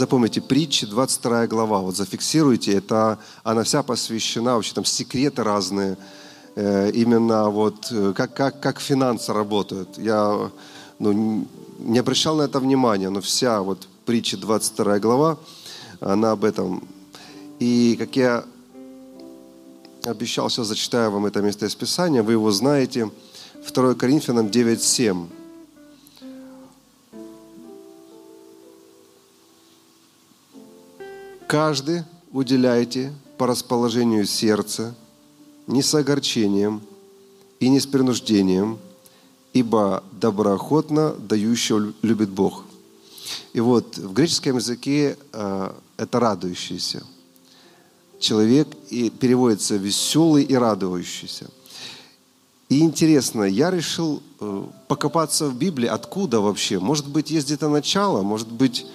Запомните, притчи, 22 глава, вот зафиксируйте, это, она вся посвящена, вообще там секреты разные, э, именно вот э, как, как, как финансы работают. Я ну, не обращал на это внимания, но вся вот притча 22 глава, она об этом. И как я обещал, сейчас зачитаю вам это место из Писания, вы его знаете, 2 Коринфянам 9.7. Каждый уделяйте по расположению сердца, не с огорчением и не с принуждением, ибо доброохотно дающего любит Бог. И вот в греческом языке э, это радующийся. Человек и переводится веселый и радующийся. И интересно, я решил э, покопаться в Библии, откуда вообще. Может быть, есть где-то начало, может быть,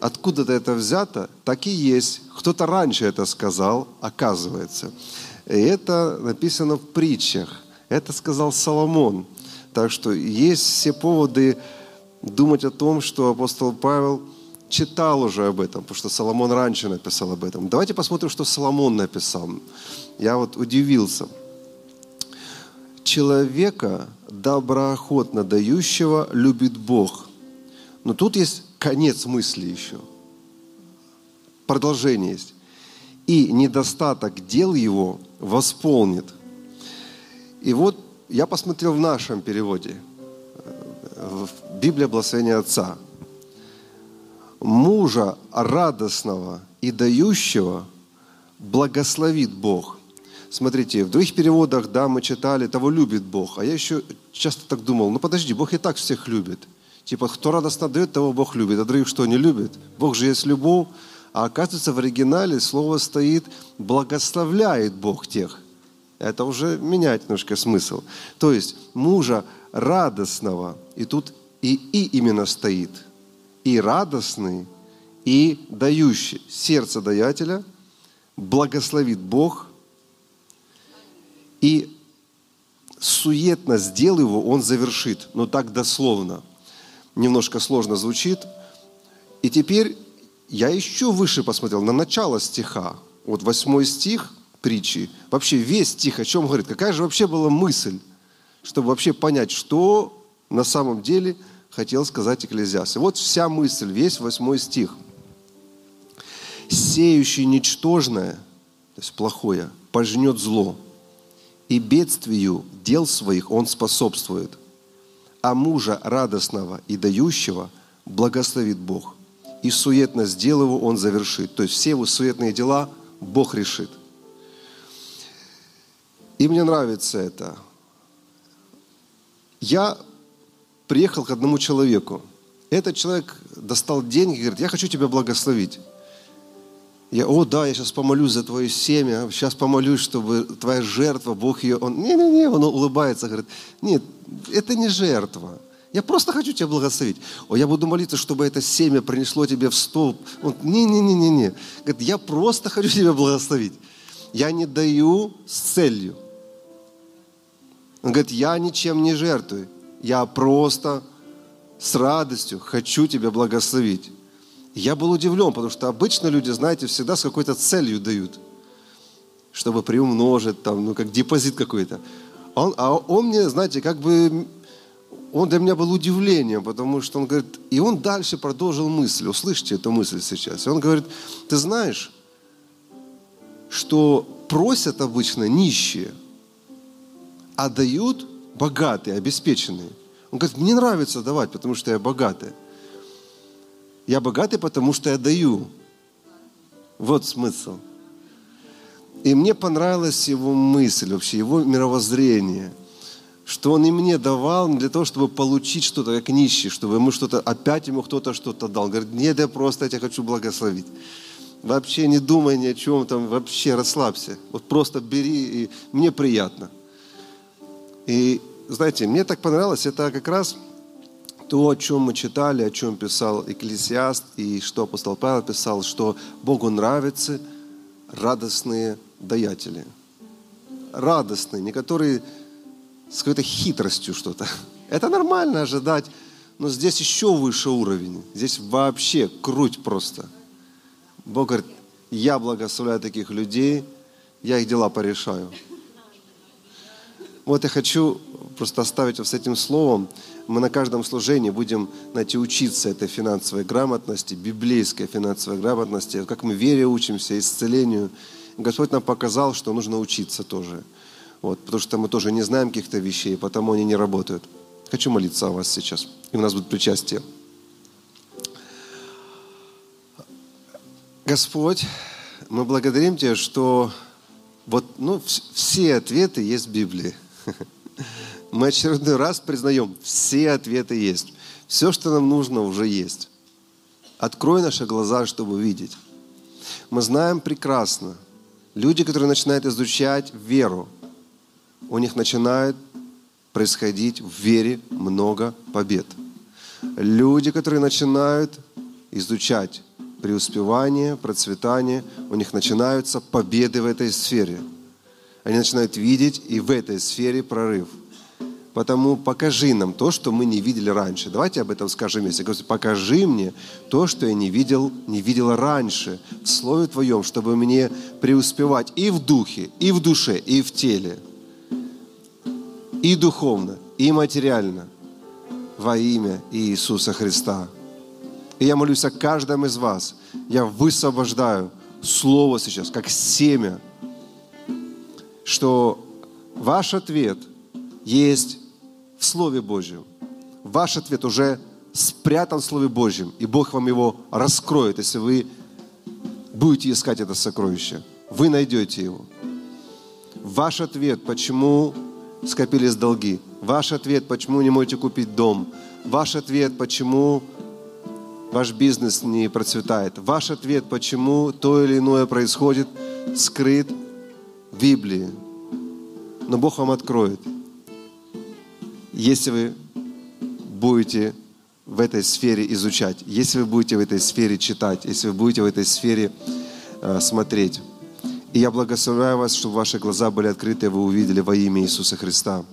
откуда-то это взято, так и есть. Кто-то раньше это сказал, оказывается. И это написано в притчах. Это сказал Соломон. Так что есть все поводы думать о том, что апостол Павел читал уже об этом, потому что Соломон раньше написал об этом. Давайте посмотрим, что Соломон написал. Я вот удивился. Человека доброохотно дающего любит Бог. Но тут есть конец мысли еще. Продолжение есть. И недостаток дел его восполнит. И вот я посмотрел в нашем переводе, в Библия Благословения Отца. Мужа радостного и дающего благословит Бог. Смотрите, в других переводах, да, мы читали, того любит Бог. А я еще часто так думал, ну подожди, Бог и так всех любит. Типа, кто радостно дает, того Бог любит, а других что, не любит? Бог же есть любовь. А оказывается, в оригинале слово стоит «благословляет Бог тех». Это уже меняет немножко смысл. То есть мужа радостного, и тут и «и» именно стоит, и радостный, и дающий. Сердце даятеля благословит Бог, и суетно сделал его, он завершит. Но так дословно немножко сложно звучит. И теперь я еще выше посмотрел, на начало стиха. Вот восьмой стих притчи. Вообще весь стих о чем говорит? Какая же вообще была мысль, чтобы вообще понять, что на самом деле хотел сказать Экклезиас. И вот вся мысль, весь восьмой стих. «Сеющий ничтожное, то есть плохое, пожнет зло, и бедствию дел своих он способствует» а мужа радостного и дающего благословит Бог. И суетность дел его он завершит. То есть все его суетные дела Бог решит. И мне нравится это. Я приехал к одному человеку. Этот человек достал деньги и говорит, я хочу тебя благословить. Я, о, да, я сейчас помолюсь за твое семя, сейчас помолюсь, чтобы твоя жертва, Бог ее... Он, не-не-не, он улыбается, говорит, нет, это не жертва. Я просто хочу тебя благословить. О, я буду молиться, чтобы это семя принесло тебе в столб. Он, не-не-не-не-не. Говорит, я просто хочу тебя благословить. Я не даю с целью. Он говорит, я ничем не жертвую. Я просто с радостью хочу тебя благословить. Я был удивлен, потому что обычно люди, знаете, всегда с какой-то целью дают, чтобы приумножить, там, ну, как депозит какой-то. Он, а он мне, знаете, как бы, он для меня был удивлением, потому что он говорит, и он дальше продолжил мысль, услышьте эту мысль сейчас. И он говорит, ты знаешь, что просят обычно нищие, а дают богатые, обеспеченные. Он говорит, мне нравится давать, потому что я богатый. Я богатый, потому что я даю. Вот смысл. И мне понравилась его мысль, вообще его мировоззрение, что он и мне давал для того, чтобы получить что-то, как нищий, чтобы ему что-то, опять ему кто-то что-то дал. Говорит, нет, я просто я тебя хочу благословить. Вообще не думай ни о чем там, вообще расслабься. Вот просто бери, и мне приятно. И знаете, мне так понравилось, это как раз то, о чем мы читали, о чем писал Экклесиаст и что апостол Павел писал, что Богу нравятся радостные даятели. Радостные, не которые с какой-то хитростью что-то. Это нормально ожидать. но здесь еще выше уровень. Здесь вообще круть просто. Бог говорит, я благословляю таких людей, я их дела порешаю. Вот я хочу просто оставить вас с этим словом. Мы на каждом служении будем знаете, учиться этой финансовой грамотности, библейской финансовой грамотности, как мы вере учимся, исцелению. Господь нам показал, что нужно учиться тоже. Вот, потому что мы тоже не знаем каких-то вещей, потому они не работают. Хочу молиться о вас сейчас. И у нас будет причастие. Господь, мы благодарим Тебя, что вот, ну, все ответы есть в Библии. Мы очередной раз признаем, все ответы есть. Все, что нам нужно, уже есть. Открой наши глаза, чтобы видеть. Мы знаем прекрасно, люди, которые начинают изучать веру, у них начинает происходить в вере много побед. Люди, которые начинают изучать преуспевание, процветание, у них начинаются победы в этой сфере. Они начинают видеть и в этой сфере прорыв. Потому покажи нам то, что мы не видели раньше. Давайте об этом скажем вместе. Господи, покажи мне то, что я не видел, не видела раньше в Слове Твоем, чтобы мне преуспевать и в духе, и в душе, и в теле – и духовно, и материально во имя Иисуса Христа. И я молюсь о каждом из вас. Я высвобождаю Слово сейчас, как семя, что ваш ответ есть в Слове Божьем. Ваш ответ уже спрятан в Слове Божьем, и Бог вам его раскроет, если вы будете искать это сокровище. Вы найдете его. Ваш ответ, почему скопились долги. Ваш ответ, почему не можете купить дом. Ваш ответ, почему ваш бизнес не процветает. Ваш ответ, почему то или иное происходит, скрыт Библии. Но Бог вам откроет, если вы будете в этой сфере изучать, если вы будете в этой сфере читать, если вы будете в этой сфере э, смотреть. И я благословляю вас, чтобы ваши глаза были открыты, и вы увидели во имя Иисуса Христа.